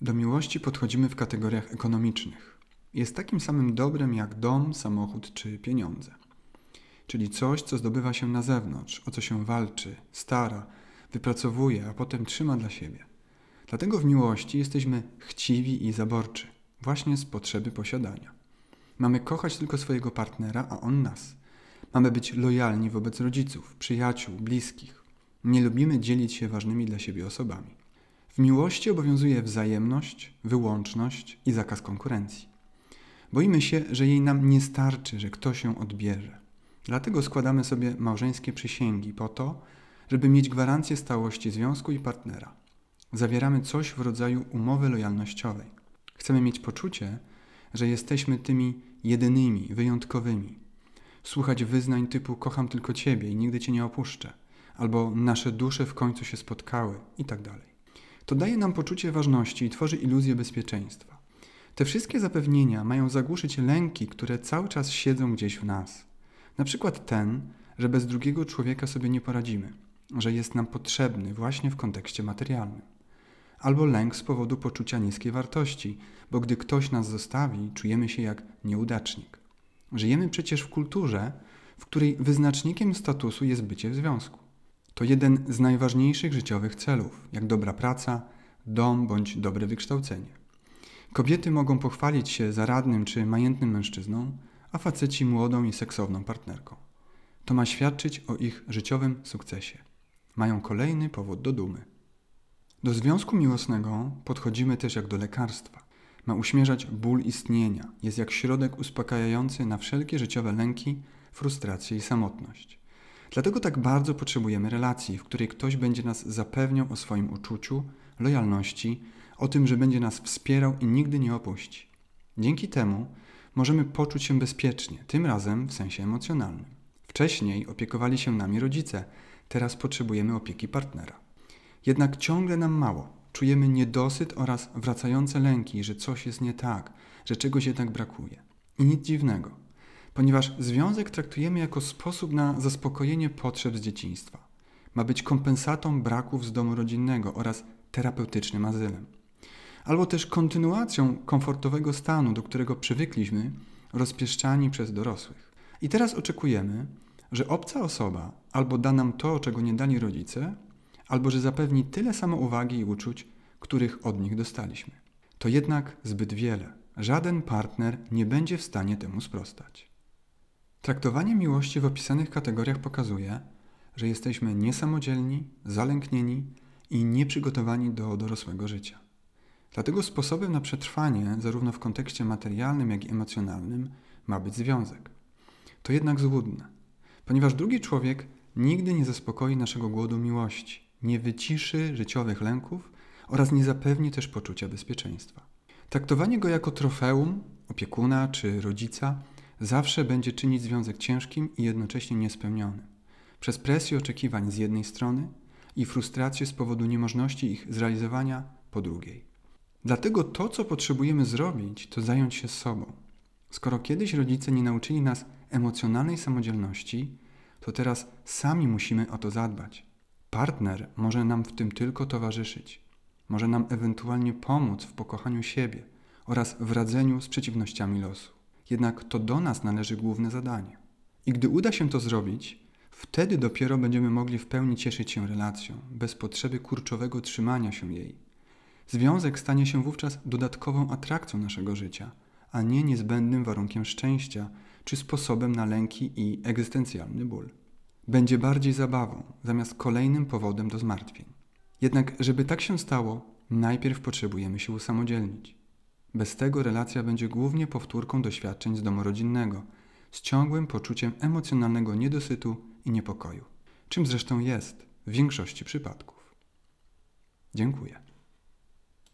Do miłości podchodzimy w kategoriach ekonomicznych. Jest takim samym dobrem jak dom, samochód czy pieniądze. Czyli coś, co zdobywa się na zewnątrz, o co się walczy, stara, wypracowuje, a potem trzyma dla siebie. Dlatego w miłości jesteśmy chciwi i zaborczy, właśnie z potrzeby posiadania. Mamy kochać tylko swojego partnera, a on nas. Mamy być lojalni wobec rodziców, przyjaciół, bliskich. Nie lubimy dzielić się ważnymi dla siebie osobami. W miłości obowiązuje wzajemność, wyłączność i zakaz konkurencji. Boimy się, że jej nam nie starczy, że ktoś ją odbierze. Dlatego składamy sobie małżeńskie przysięgi po to, żeby mieć gwarancję stałości związku i partnera. Zawieramy coś w rodzaju umowy lojalnościowej. Chcemy mieć poczucie, że jesteśmy tymi jedynymi, wyjątkowymi. Słuchać wyznań typu kocham tylko Ciebie i nigdy Cię nie opuszczę, albo nasze dusze w końcu się spotkały i tak dalej. To daje nam poczucie ważności i tworzy iluzję bezpieczeństwa. Te wszystkie zapewnienia mają zagłuszyć lęki, które cały czas siedzą gdzieś w nas. Na przykład ten, że bez drugiego człowieka sobie nie poradzimy, że jest nam potrzebny właśnie w kontekście materialnym. Albo lęk z powodu poczucia niskiej wartości, bo gdy ktoś nas zostawi, czujemy się jak nieudacznik. Żyjemy przecież w kulturze, w której wyznacznikiem statusu jest bycie w związku. To jeden z najważniejszych życiowych celów, jak dobra praca, dom bądź dobre wykształcenie. Kobiety mogą pochwalić się zaradnym czy majętnym mężczyzną, a faceci młodą i seksowną partnerką. To ma świadczyć o ich życiowym sukcesie. Mają kolejny powód do dumy. Do związku miłosnego podchodzimy też jak do lekarstwa. Ma uśmierzać ból istnienia, jest jak środek uspokajający na wszelkie życiowe lęki, frustracje i samotność. Dlatego tak bardzo potrzebujemy relacji, w której ktoś będzie nas zapewniał o swoim uczuciu, lojalności, o tym, że będzie nas wspierał i nigdy nie opuści. Dzięki temu możemy poczuć się bezpiecznie, tym razem w sensie emocjonalnym. Wcześniej opiekowali się nami rodzice, teraz potrzebujemy opieki partnera. Jednak ciągle nam mało. Czujemy niedosyt oraz wracające lęki, że coś jest nie tak, że czegoś jednak brakuje. I nic dziwnego, ponieważ związek traktujemy jako sposób na zaspokojenie potrzeb z dzieciństwa. Ma być kompensatą braków z domu rodzinnego oraz terapeutycznym azylem albo też kontynuacją komfortowego stanu, do którego przywykliśmy, rozpieszczani przez dorosłych. I teraz oczekujemy, że obca osoba albo da nam to, czego nie dali rodzice, albo że zapewni tyle samo uwagi i uczuć, których od nich dostaliśmy. To jednak zbyt wiele. Żaden partner nie będzie w stanie temu sprostać. Traktowanie miłości w opisanych kategoriach pokazuje, że jesteśmy niesamodzielni, zalęknieni i nieprzygotowani do dorosłego życia. Dlatego sposobem na przetrwanie, zarówno w kontekście materialnym, jak i emocjonalnym, ma być związek. To jednak złudne, ponieważ drugi człowiek nigdy nie zaspokoi naszego głodu miłości, nie wyciszy życiowych lęków oraz nie zapewni też poczucia bezpieczeństwa. Traktowanie go jako trofeum, opiekuna czy rodzica zawsze będzie czynić związek ciężkim i jednocześnie niespełnionym. Przez presję oczekiwań z jednej strony i frustrację z powodu niemożności ich zrealizowania po drugiej. Dlatego to, co potrzebujemy zrobić, to zająć się sobą. Skoro kiedyś rodzice nie nauczyli nas emocjonalnej samodzielności, to teraz sami musimy o to zadbać. Partner może nam w tym tylko towarzyszyć, może nam ewentualnie pomóc w pokochaniu siebie oraz w radzeniu z przeciwnościami losu. Jednak to do nas należy główne zadanie. I gdy uda się to zrobić, wtedy dopiero będziemy mogli w pełni cieszyć się relacją, bez potrzeby kurczowego trzymania się jej Związek stanie się wówczas dodatkową atrakcją naszego życia, a nie niezbędnym warunkiem szczęścia czy sposobem na lęki i egzystencjalny ból. Będzie bardziej zabawą zamiast kolejnym powodem do zmartwień. Jednak, żeby tak się stało, najpierw potrzebujemy się usamodzielnić. Bez tego relacja będzie głównie powtórką doświadczeń z domu rodzinnego, z ciągłym poczuciem emocjonalnego niedosytu i niepokoju, czym zresztą jest w większości przypadków. Dziękuję.